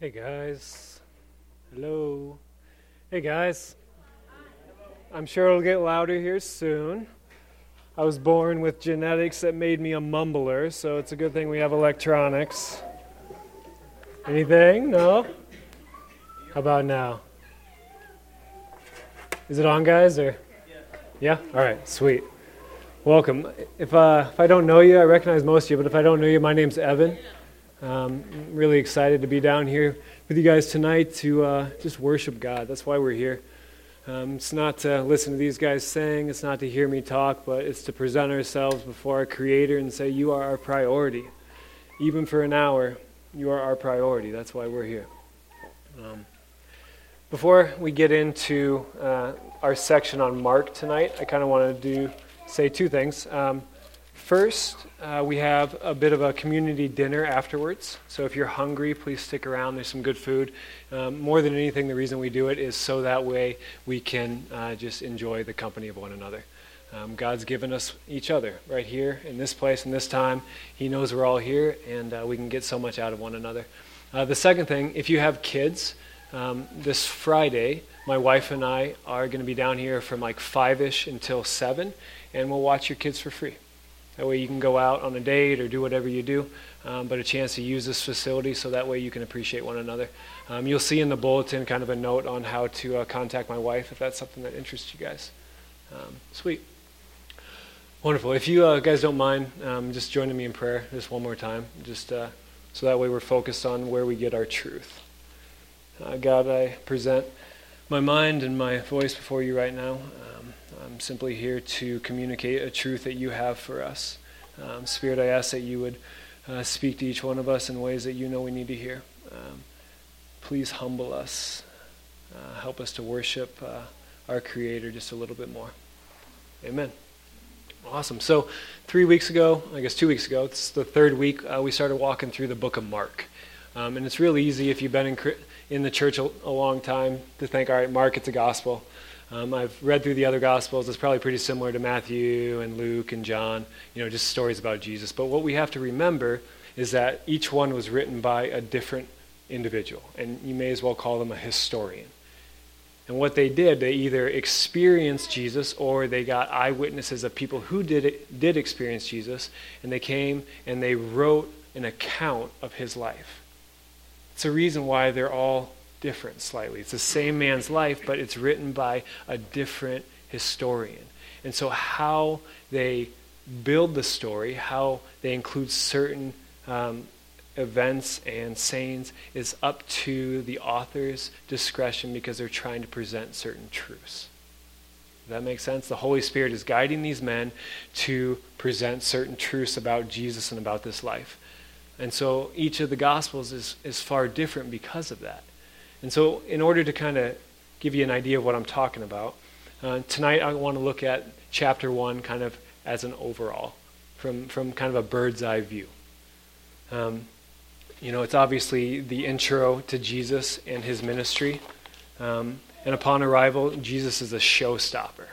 Hey guys. Hello. Hey guys. I'm sure it'll get louder here soon. I was born with genetics that made me a mumbler, so it's a good thing we have electronics. Anything? No? How about now? Is it on, guys? Or yeah? All right, sweet. Welcome. If uh, if I don't know you, I recognize most of you, but if I don't know you, my name's Evan. Um, I'm really excited to be down here with you guys tonight to uh, just worship God. That's why we're here. Um, it's not to listen to these guys sing, it's not to hear me talk, but it's to present ourselves before our Creator and say, You are our priority. Even for an hour, you are our priority. That's why we're here. Um, before we get into uh, our section on Mark tonight, I kind of want to do say two things. Um, First, uh, we have a bit of a community dinner afterwards. So if you're hungry, please stick around. There's some good food. Um, more than anything, the reason we do it is so that way we can uh, just enjoy the company of one another. Um, God's given us each other right here in this place and this time. He knows we're all here, and uh, we can get so much out of one another. Uh, the second thing, if you have kids, um, this Friday, my wife and I are going to be down here from like 5 ish until 7, and we'll watch your kids for free. That way you can go out on a date or do whatever you do, um, but a chance to use this facility so that way you can appreciate one another. Um, you'll see in the bulletin kind of a note on how to uh, contact my wife if that's something that interests you guys. Um, sweet. Wonderful. If you uh, guys don't mind, um, just joining me in prayer just one more time, just uh, so that way we're focused on where we get our truth. Uh, God, I present my mind and my voice before you right now. I'm simply here to communicate a truth that you have for us. Um, Spirit, I ask that you would uh, speak to each one of us in ways that you know we need to hear. Um, please humble us. Uh, help us to worship uh, our Creator just a little bit more. Amen. Awesome. So, three weeks ago, I guess two weeks ago, it's the third week, uh, we started walking through the book of Mark. Um, and it's really easy if you've been in, in the church a, a long time to think, all right, Mark, it's a gospel. Um, I've read through the other Gospels. It's probably pretty similar to Matthew and Luke and John, you know, just stories about Jesus. But what we have to remember is that each one was written by a different individual, and you may as well call them a historian. And what they did, they either experienced Jesus or they got eyewitnesses of people who did, it, did experience Jesus, and they came and they wrote an account of his life. It's a reason why they're all different slightly. It's the same man's life, but it's written by a different historian. And so, how they build the story, how they include certain um, events and sayings, is up to the author's discretion because they're trying to present certain truths. That makes sense? The Holy Spirit is guiding these men to present certain truths about Jesus and about this life. And so each of the Gospels is, is far different because of that. And so, in order to kind of give you an idea of what I'm talking about, uh, tonight I want to look at chapter 1 kind of as an overall, from, from kind of a bird's eye view. Um, you know, it's obviously the intro to Jesus and his ministry. Um, and upon arrival, Jesus is a showstopper.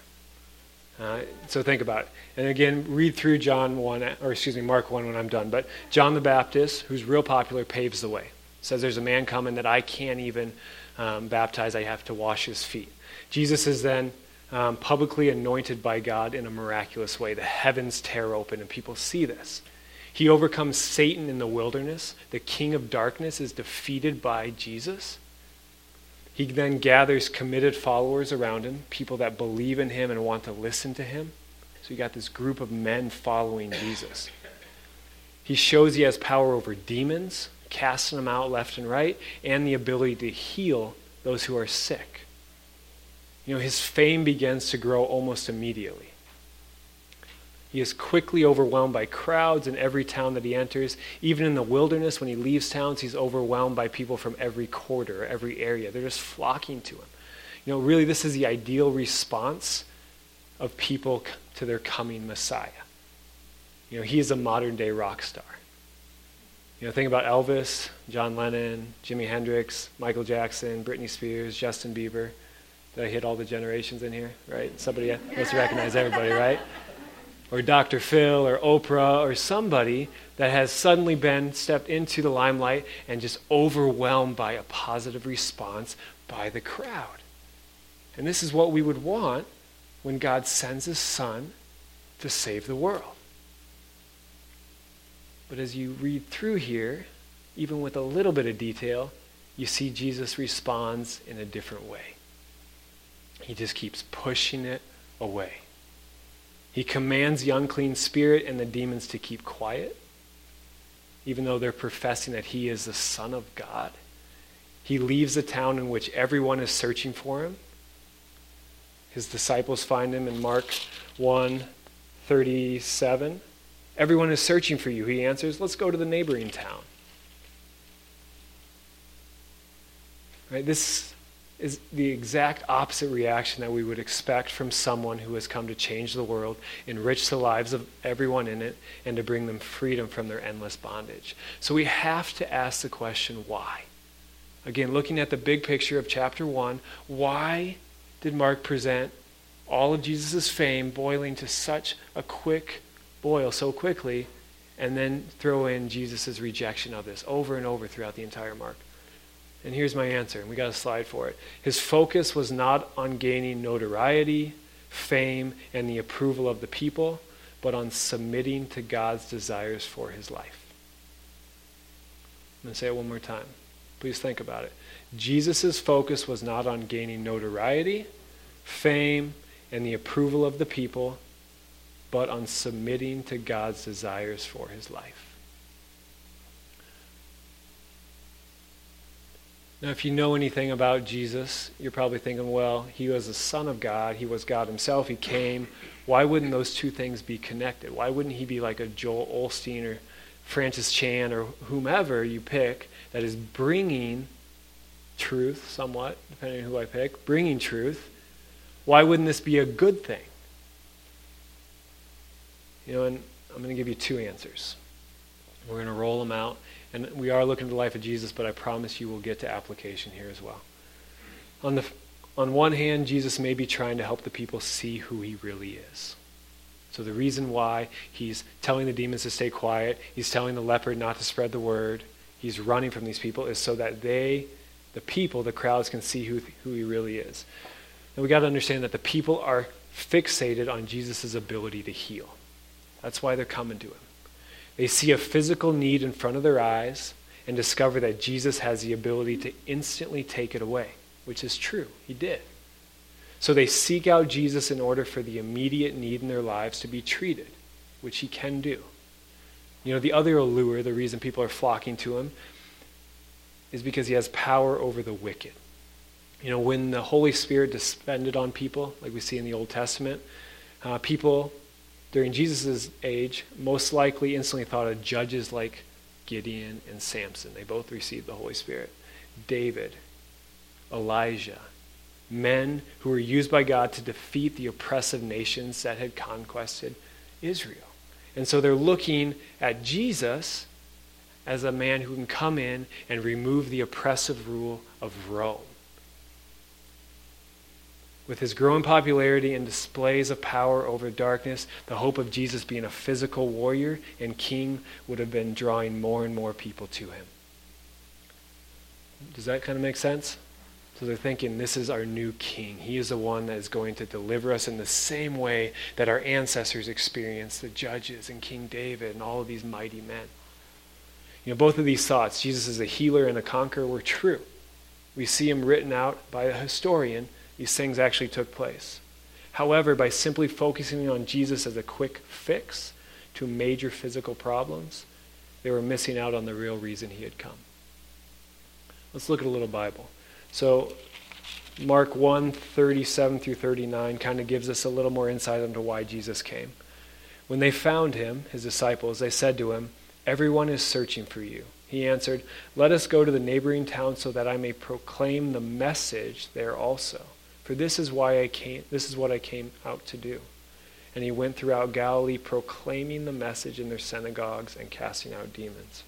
Uh, so think about it. And again, read through John 1, or excuse me, Mark 1 when I'm done. But John the Baptist, who's real popular, paves the way says there's a man coming that I can't even um, baptize, I have to wash his feet. Jesus is then um, publicly anointed by God in a miraculous way. The heavens tear open, and people see this. He overcomes Satan in the wilderness. The king of darkness is defeated by Jesus. He then gathers committed followers around him, people that believe in him and want to listen to him. So you got this group of men following Jesus. He shows he has power over demons, casting them out left and right, and the ability to heal those who are sick. You know, his fame begins to grow almost immediately. He is quickly overwhelmed by crowds in every town that he enters. Even in the wilderness, when he leaves towns, he's overwhelmed by people from every quarter, every area. They're just flocking to him. You know, really, this is the ideal response of people to their coming Messiah. You know, he is a modern day rock star. You know, think about Elvis, John Lennon, Jimi Hendrix, Michael Jackson, Britney Spears, Justin Bieber. Did I hit all the generations in here? Right? Somebody must recognize everybody, right? or Dr. Phil or Oprah or somebody that has suddenly been stepped into the limelight and just overwhelmed by a positive response by the crowd. And this is what we would want when God sends his son to save the world. But as you read through here, even with a little bit of detail, you see Jesus responds in a different way. He just keeps pushing it away. He commands the unclean spirit and the demons to keep quiet, even though they're professing that he is the Son of God. He leaves the town in which everyone is searching for him. His disciples find him in Mark 1 37. Everyone is searching for you. He answers, Let's go to the neighboring town. Right? This is the exact opposite reaction that we would expect from someone who has come to change the world, enrich the lives of everyone in it, and to bring them freedom from their endless bondage. So we have to ask the question why? Again, looking at the big picture of chapter 1, why did Mark present all of Jesus' fame boiling to such a quick boil so quickly, and then throw in Jesus' rejection of this over and over throughout the entire Mark? And here's my answer, and we got a slide for it. His focus was not on gaining notoriety, fame, and the approval of the people, but on submitting to God's desires for his life. I'm going to say it one more time. Please think about it. Jesus' focus was not on gaining notoriety, fame, and the approval of the people, but on submitting to God's desires for his life. Now, if you know anything about Jesus, you're probably thinking, well, he was the Son of God. He was God himself. He came. Why wouldn't those two things be connected? Why wouldn't he be like a Joel Osteen or Francis Chan or whomever you pick that is bringing truth, somewhat, depending on who I pick, bringing truth? Why wouldn't this be a good thing? You know, and I'm going to give you two answers. We're going to roll them out. And we are looking at the life of Jesus, but I promise you we'll get to application here as well. On, the, on one hand, Jesus may be trying to help the people see who he really is. So the reason why he's telling the demons to stay quiet, he's telling the leopard not to spread the word, he's running from these people, is so that they, the people, the crowds, can see who, who he really is. And we got to understand that the people are fixated on Jesus' ability to heal. That's why they're coming to him. They see a physical need in front of their eyes and discover that Jesus has the ability to instantly take it away, which is true. He did. So they seek out Jesus in order for the immediate need in their lives to be treated, which he can do. You know, the other allure, the reason people are flocking to him, is because he has power over the wicked. You know, when the Holy Spirit descended on people, like we see in the Old Testament, uh, people during Jesus' age most likely instantly thought of judges like Gideon and Samson. They both received the Holy Spirit. David, Elijah, men who were used by God to defeat the oppressive nations that had conquered Israel. And so they're looking at Jesus as a man who can come in and remove the oppressive rule of Rome. With his growing popularity and displays of power over darkness, the hope of Jesus being a physical warrior and king would have been drawing more and more people to him. Does that kind of make sense? So they're thinking, this is our new king. He is the one that is going to deliver us in the same way that our ancestors experienced, the judges and King David and all of these mighty men. You know, both of these thoughts, Jesus is a healer and a conqueror, were true. We see him written out by a historian these things actually took place. However, by simply focusing on Jesus as a quick fix to major physical problems, they were missing out on the real reason he had come. Let's look at a little Bible. So, Mark 1 37 through 39 kind of gives us a little more insight into why Jesus came. When they found him, his disciples, they said to him, Everyone is searching for you. He answered, Let us go to the neighboring town so that I may proclaim the message there also. For this is why I came this is what I came out to do. And he went throughout Galilee proclaiming the message in their synagogues and casting out demons.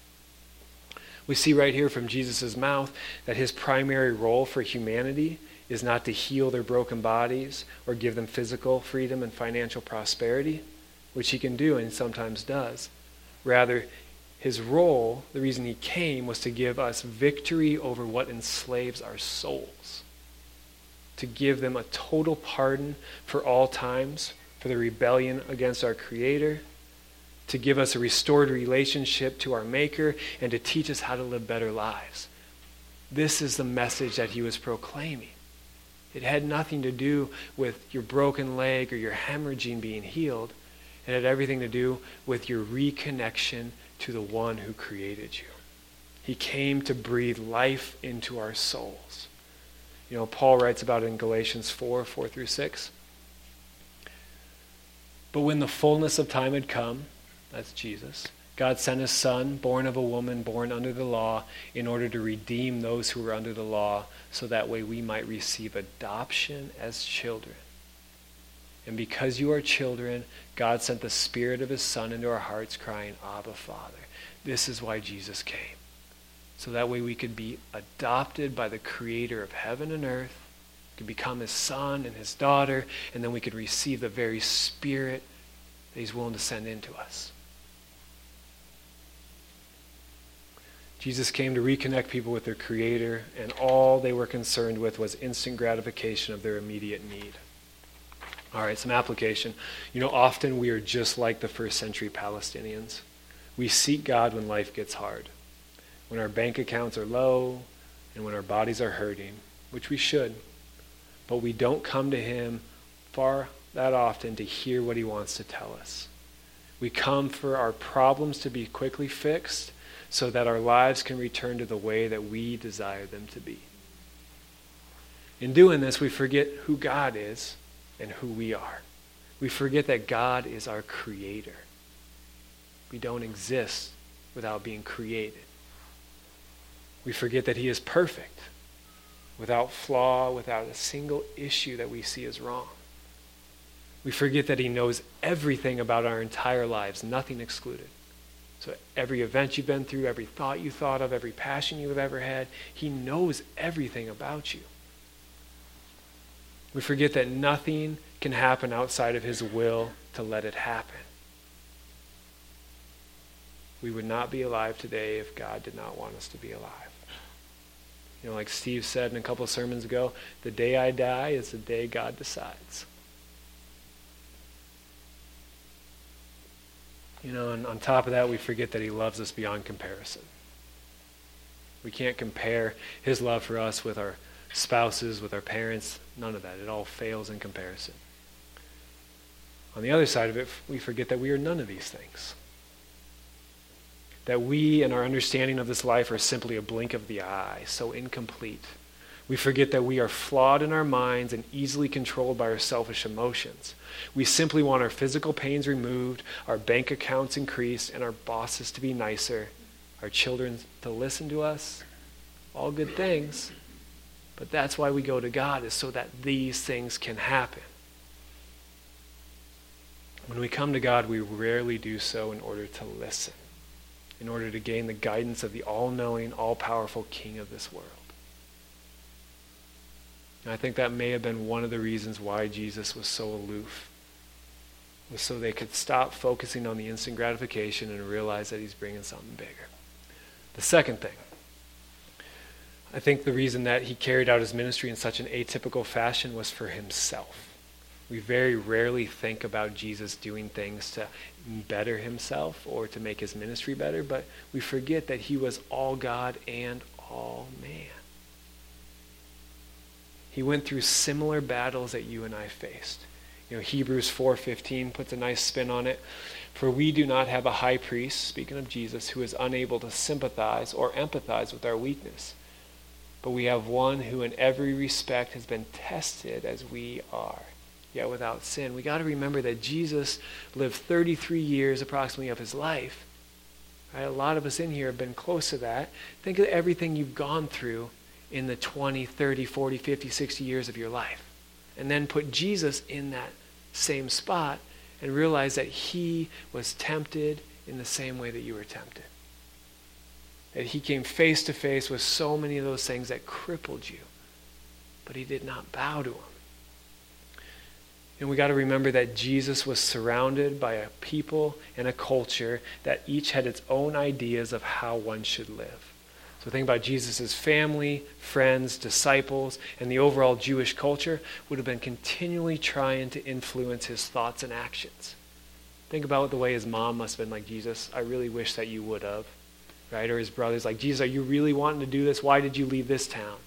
We see right here from Jesus' mouth that his primary role for humanity is not to heal their broken bodies or give them physical freedom and financial prosperity, which he can do and sometimes does. Rather, his role, the reason he came, was to give us victory over what enslaves our souls, to give them a total pardon for all times for the rebellion against our Creator, to give us a restored relationship to our Maker, and to teach us how to live better lives. This is the message that he was proclaiming. It had nothing to do with your broken leg or your hemorrhaging being healed. It had everything to do with your reconnection to the one who created you. He came to breathe life into our souls. You know, Paul writes about it in Galatians 4 4 through 6. But when the fullness of time had come, that's Jesus, God sent his son, born of a woman, born under the law, in order to redeem those who were under the law, so that way we might receive adoption as children. And because you are children, God sent the Spirit of His Son into our hearts, crying, Abba, Father. This is why Jesus came. So that way we could be adopted by the Creator of heaven and earth, could become His son and His daughter, and then we could receive the very Spirit that He's willing to send into us. Jesus came to reconnect people with their Creator, and all they were concerned with was instant gratification of their immediate need. All right, some application. You know, often we are just like the first century Palestinians. We seek God when life gets hard, when our bank accounts are low, and when our bodies are hurting, which we should. But we don't come to Him far that often to hear what He wants to tell us. We come for our problems to be quickly fixed so that our lives can return to the way that we desire them to be. In doing this, we forget who God is and who we are. We forget that God is our creator. We don't exist without being created. We forget that He is perfect, without flaw, without a single issue that we see as wrong. We forget that He knows everything about our entire lives, nothing excluded. So every event you've been through, every thought you thought of, every passion you've ever had, He knows everything about you. We forget that nothing can happen outside of His will to let it happen. We would not be alive today if God did not want us to be alive. You know, like Steve said in a couple sermons ago, the day I die is the day God decides. You know, and on top of that, we forget that he loves us beyond comparison. We can't compare his love for us with our spouses, with our parents, none of that. It all fails in comparison. On the other side of it, we forget that we are none of these things. That we and our understanding of this life are simply a blink of the eye, so incomplete. We forget that we are flawed in our minds and easily controlled by our selfish emotions. We simply want our physical pains removed, our bank accounts increased, and our bosses to be nicer, our children to listen to us. All good things. But that's why we go to God, is so that these things can happen. When we come to God, we rarely do so in order to listen, in order to gain the guidance of the all knowing, all powerful King of this world. And I think that may have been one of the reasons why Jesus was so aloof, was so they could stop focusing on the instant gratification and realize that he's bringing something bigger. The second thing, I think the reason that he carried out his ministry in such an atypical fashion was for himself. We very rarely think about Jesus doing things to better himself or to make his ministry better, but we forget that he was all God and all man. He went through similar battles that you and I faced. You know, Hebrews 4:15 puts a nice spin on it. For we do not have a high priest, speaking of Jesus, who is unable to sympathize or empathize with our weakness. But we have one who in every respect has been tested as we are, yet without sin. We got to remember that Jesus lived 33 years approximately of his life. Right? A lot of us in here have been close to that. Think of everything you've gone through in the 20, 30, 40, 50, 60 years of your life. And then put Jesus in that same spot and realize that he was tempted in the same way that you were tempted. That he came face to face with so many of those things that crippled you, but he did not bow to them. And we got to remember that Jesus was surrounded by a people and a culture that each had its own ideas of how one should live. So think about Jesus' family, friends, disciples, and the overall Jewish culture would have been continually trying to influence his thoughts and actions. Think about the way his mom must have been like, Jesus, I really wish that you would have. Right? Or his brothers, like, Jesus, are you really wanting to do this? Why did you leave this town?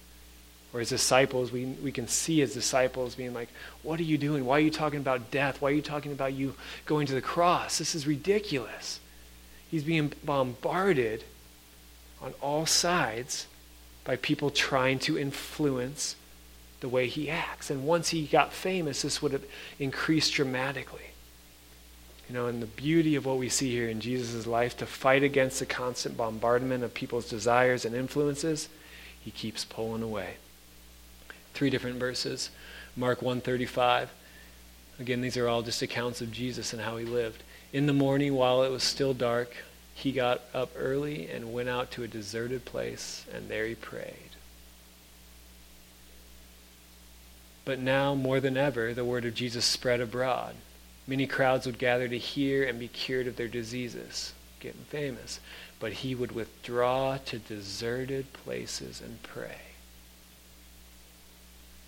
Or his disciples, we, we can see his disciples being like, What are you doing? Why are you talking about death? Why are you talking about you going to the cross? This is ridiculous. He's being bombarded on all sides by people trying to influence the way he acts. And once he got famous, this would have increased dramatically. You know, and the beauty of what we see here in Jesus' life to fight against the constant bombardment of people's desires and influences, he keeps pulling away. Three different verses. Mark 135. Again, these are all just accounts of Jesus and how he lived. In the morning, while it was still dark, he got up early and went out to a deserted place, and there he prayed. But now, more than ever, the word of Jesus spread abroad. Many crowds would gather to hear and be cured of their diseases, getting famous. But he would withdraw to deserted places and pray.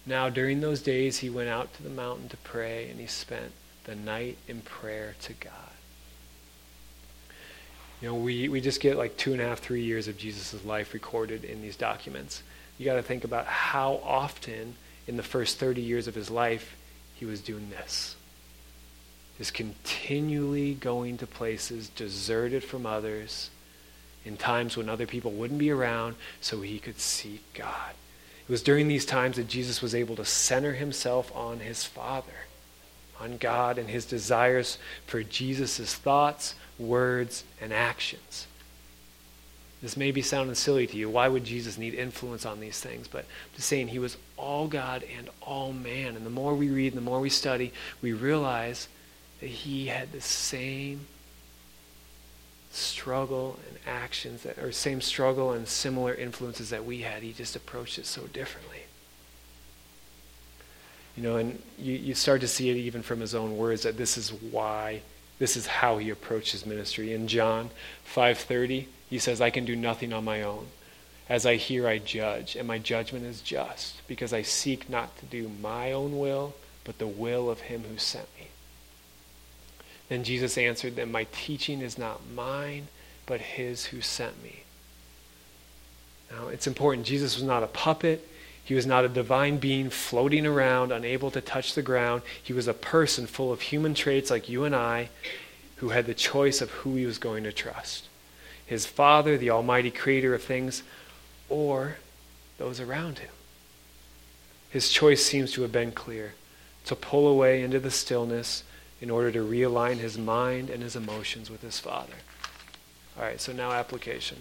Now, during those days, he went out to the mountain to pray, and he spent the night in prayer to God. You know, we, we just get like two and a half, three years of Jesus' life recorded in these documents. You got to think about how often in the first 30 years of his life he was doing this. Just continually going to places deserted from others in times when other people wouldn't be around so he could seek God. It was during these times that Jesus was able to center himself on his Father, on God and his desires for Jesus' thoughts, words, and actions. This may be sounding silly to you. Why would Jesus need influence on these things? But I'm just saying he was all God and all man. And the more we read and the more we study, we realize that he had the same struggle and actions that or same struggle and similar influences that we had. He just approached it so differently. You know, and you, you start to see it even from his own words that this is why this is how he approached his ministry. In John 5:30, he says, "I can do nothing on my own. As I hear, I judge, and my judgment is just, because I seek not to do my own will, but the will of him who sent me." Then Jesus answered them, My teaching is not mine, but his who sent me. Now, it's important. Jesus was not a puppet. He was not a divine being floating around, unable to touch the ground. He was a person full of human traits like you and I who had the choice of who he was going to trust his Father, the Almighty Creator of things, or those around him. His choice seems to have been clear to pull away into the stillness in order to realign his mind and his emotions with his Father. All right, so now application.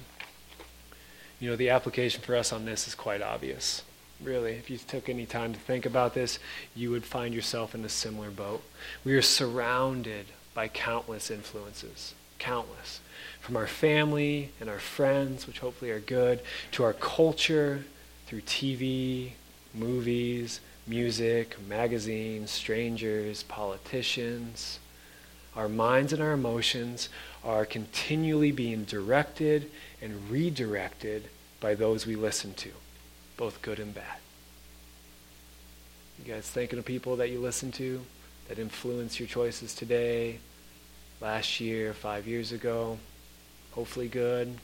You know, the application for us on this is quite obvious really. If you took any time to think about this, you would find yourself in a similar boat. We are surrounded by countless influences, countless. From our family and our friends, which hopefully are good, to our culture, through TV, movies, music, magazines, strangers, politicians. Our minds and our emotions are continually being directed and redirected by those we listen to both good and bad. You guys thinking of people that you listen to that influence your choices today, last year, five years ago? Hopefully good.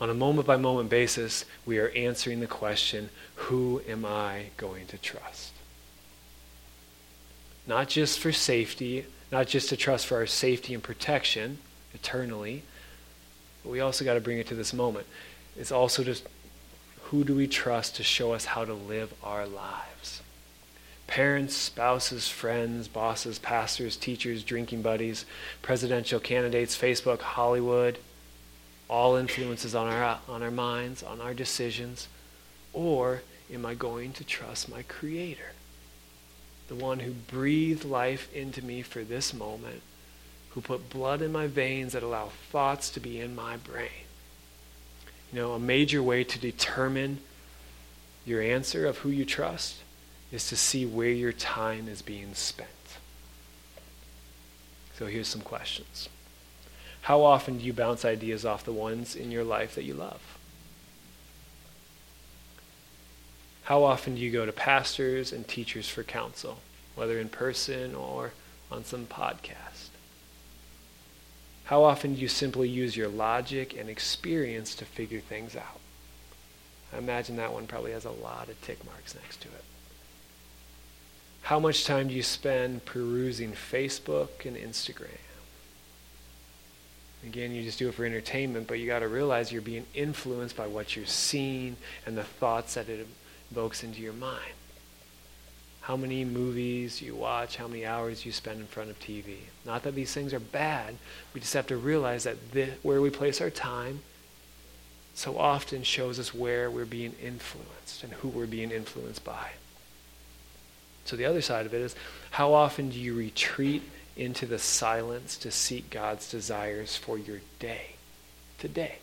On a moment by moment basis, we are answering the question who am I going to trust? Not just for safety, not just to trust for our safety and protection eternally, but we also got to bring it to this moment. It's also to who do we trust to show us how to live our lives? Parents, spouses, friends, bosses, pastors, teachers, drinking buddies, presidential candidates, Facebook, Hollywood, all influences on our, on our minds, on our decisions? Or am I going to trust my Creator? The one who breathed life into me for this moment, who put blood in my veins that allow thoughts to be in my brain you know, a major way to determine your answer of who you trust is to see where your time is being spent. So here's some questions. How often do you bounce ideas off the ones in your life that you love? How often do you go to pastors and teachers for counsel, whether in person or on some podcast? How often do you simply use your logic and experience to figure things out? I imagine that one probably has a lot of tick marks next to it. How much time do you spend perusing Facebook and Instagram? Again, you just do it for entertainment, but you got to realize you're being influenced by what you're seeing and the thoughts that it evokes into your mind. How many movies you watch, how many hours you spend in front of TV. Not that these things are bad, we just have to realize that this, where we place our time so often shows us where we're being influenced and who we're being influenced by. So the other side of it is how often do you retreat into the silence to seek God's desires for your day, today?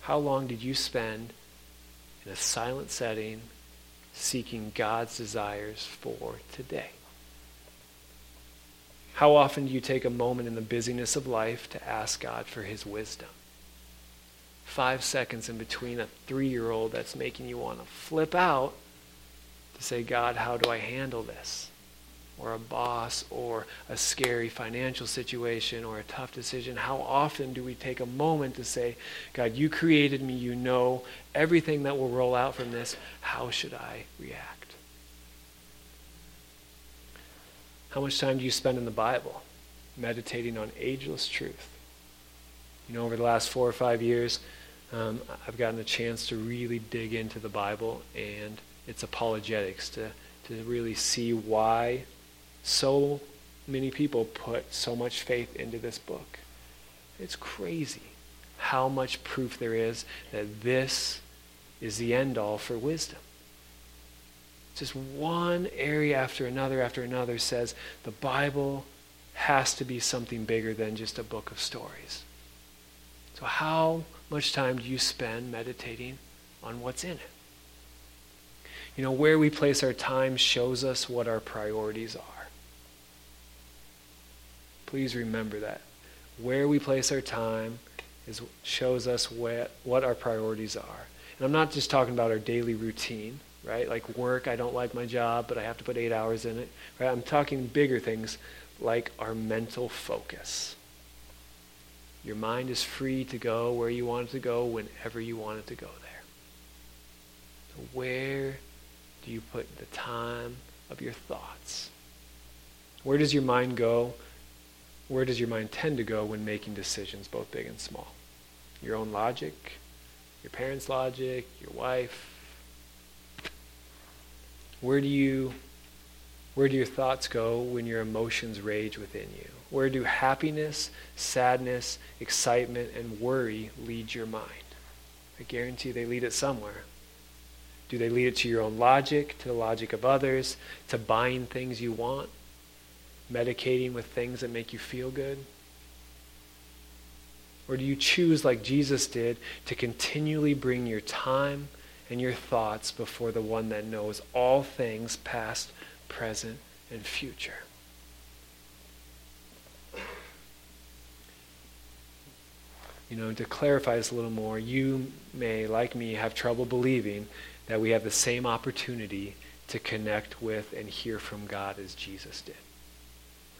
How long did you spend in a silent setting seeking God's desires for today? How often do you take a moment in the busyness of life to ask God for his wisdom? five seconds in between a three year old that's making you want to flip out to say, God, how do I handle this? Or a boss, or a scary financial situation, or a tough decision. How often do we take a moment to say, God, you created me, you know everything that will roll out from this. How should I react? How much time do you spend in the Bible meditating on ageless truth? You know, over the last four or five years, um, I've gotten a chance to really dig into the Bible and its apologetics to, to really see why so many people put so much faith into this book. It's crazy how much proof there is that this is the end all for wisdom. Just one area after another after another says the Bible has to be something bigger than just a book of stories. So, how much time do you spend meditating on what's in it? You know, where we place our time shows us what our priorities are. Please remember that. Where we place our time is shows us what, what our priorities are. And I'm not just talking about our daily routine, right? Like work, I don't like my job, but I have to put eight hours in it. Right? I'm talking bigger things like our mental focus. Your mind is free to go where you want it to go whenever you want it to go there. So where do you put the time of your thoughts? Where does your mind go? Where does your mind tend to go when making decisions, both big and small? Your own logic, your parents' logic, your wife. Where do you where do your thoughts go when your emotions rage within you? Where do happiness, sadness, excitement, and worry lead your mind? I guarantee they lead it somewhere. Do they lead it to your own logic, to the logic of others, to buying things you want, medicating with things that make you feel good? Or do you choose, like Jesus did, to continually bring your time and your thoughts before the one that knows all things past, present, and future? you know, to clarify this a little more, you may, like me, have trouble believing that we have the same opportunity to connect with and hear from God as Jesus did.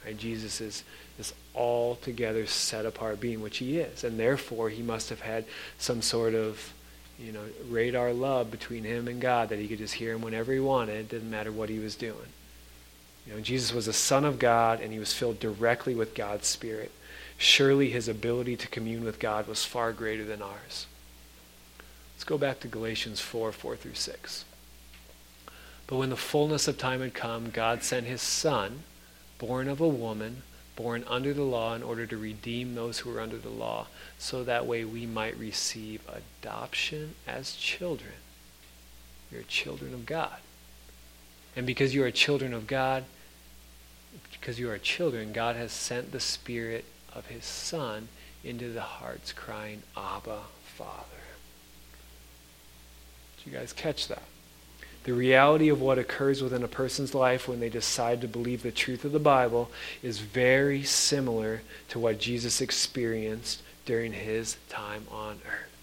Right? Jesus is this altogether set apart being, which he is, and therefore he must have had some sort of, you know, radar love between him and God that he could just hear him whenever he wanted, It didn't matter what he was doing. You know, Jesus was a son of God, and he was filled directly with God's Spirit surely his ability to commune with God was far greater than ours. Let's go back to Galatians 4 4 through 6. But when the fullness of time had come, God sent his Son, born of a woman, born under the law, in order to redeem those who are under the law, so that way we might receive adoption as children. You're children of God. And because you are children of God, because you are children, God has sent the Spirit of his Son into the hearts, crying, Abba, Father. Did you guys catch that? The reality of what occurs within a person's life when they decide to believe the truth of the Bible is very similar to what Jesus experienced during his time on earth.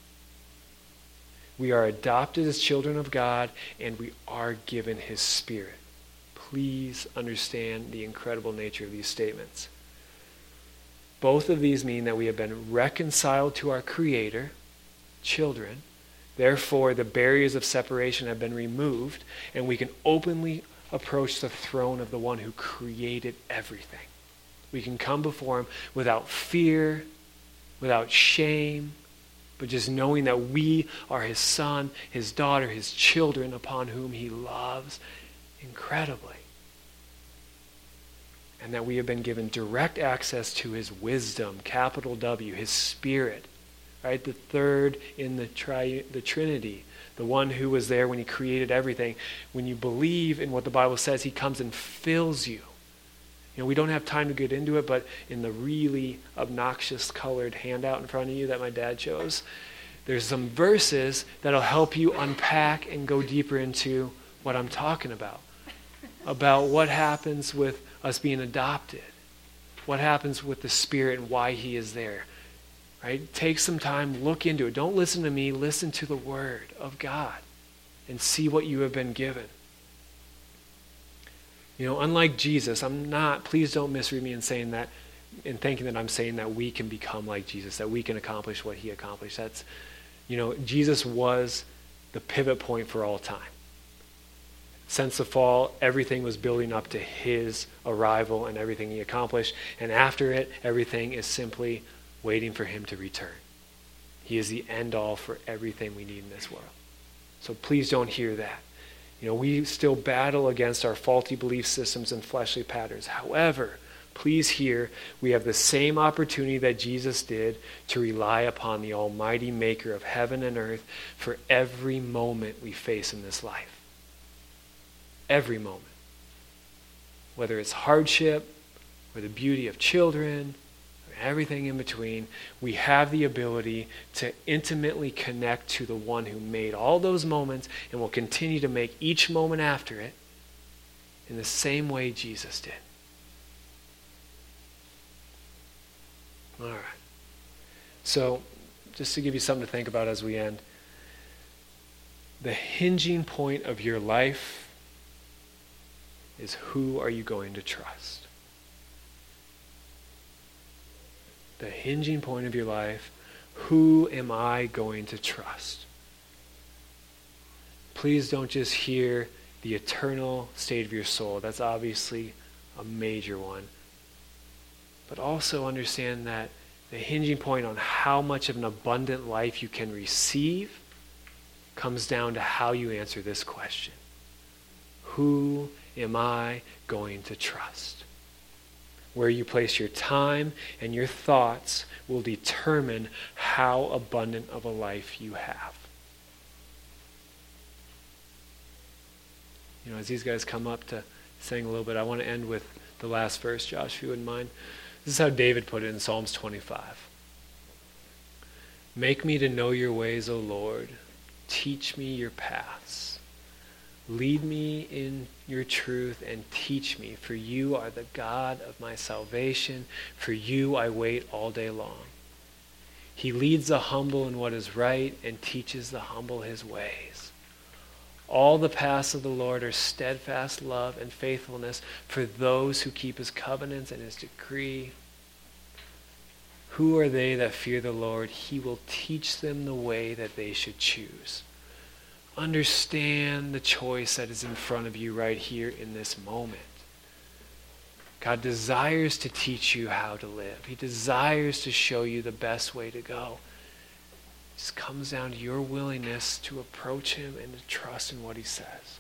We are adopted as children of God, and we are given his Spirit. Please understand the incredible nature of these statements. Both of these mean that we have been reconciled to our Creator, children. Therefore, the barriers of separation have been removed, and we can openly approach the throne of the one who created everything. We can come before him without fear, without shame, but just knowing that we are his son, his daughter, his children upon whom he loves incredibly. And that we have been given direct access to his wisdom, capital W, his spirit, right? The third in the, tri- the Trinity, the one who was there when he created everything. When you believe in what the Bible says, he comes and fills you. You know, we don't have time to get into it, but in the really obnoxious colored handout in front of you that my dad chose, there's some verses that'll help you unpack and go deeper into what I'm talking about. About what happens with us being adopted, what happens with the Spirit and why He is there. Right? Take some time, look into it. Don't listen to me, listen to the Word of God and see what you have been given. You know, unlike Jesus, I'm not, please don't misread me in saying that, in thinking that I'm saying that we can become like Jesus, that we can accomplish what he accomplished. That's, you know, Jesus was the pivot point for all time. Since the fall, everything was building up to his arrival and everything he accomplished. And after it, everything is simply waiting for him to return. He is the end all for everything we need in this world. So please don't hear that. You know, we still battle against our faulty belief systems and fleshly patterns. However, please hear, we have the same opportunity that Jesus did to rely upon the Almighty Maker of heaven and earth for every moment we face in this life. Every moment. Whether it's hardship or the beauty of children everything in between, we have the ability to intimately connect to the one who made all those moments and will continue to make each moment after it in the same way Jesus did. All right. So, just to give you something to think about as we end, the hinging point of your life is who are you going to trust? The hinging point of your life, who am I going to trust? Please don't just hear the eternal state of your soul. That's obviously a major one. But also understand that the hinging point on how much of an abundant life you can receive comes down to how you answer this question Who am I going to trust? Where you place your time and your thoughts will determine how abundant of a life you have. You know, as these guys come up to sing a little bit, I want to end with the last verse, Josh, if you wouldn't mind. This is how David put it in Psalms 25. Make me to know your ways, O Lord. Teach me your paths. Lead me in your truth and teach me, for you are the God of my salvation. For you I wait all day long. He leads the humble in what is right and teaches the humble his ways. All the paths of the Lord are steadfast love and faithfulness for those who keep his covenants and his decree. Who are they that fear the Lord? He will teach them the way that they should choose. Understand the choice that is in front of you right here in this moment. God desires to teach you how to live. He desires to show you the best way to go. Just comes down to your willingness to approach Him and to trust in what He says.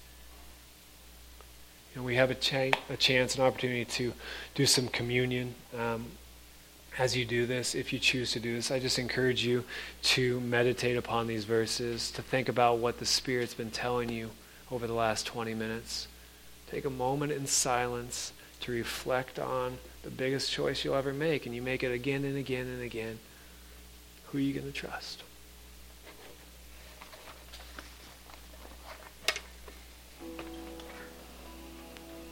Know, we have a, a chance, an opportunity to do some communion. Um, as you do this, if you choose to do this, I just encourage you to meditate upon these verses, to think about what the Spirit's been telling you over the last 20 minutes. Take a moment in silence to reflect on the biggest choice you'll ever make, and you make it again and again and again. Who are you going to trust?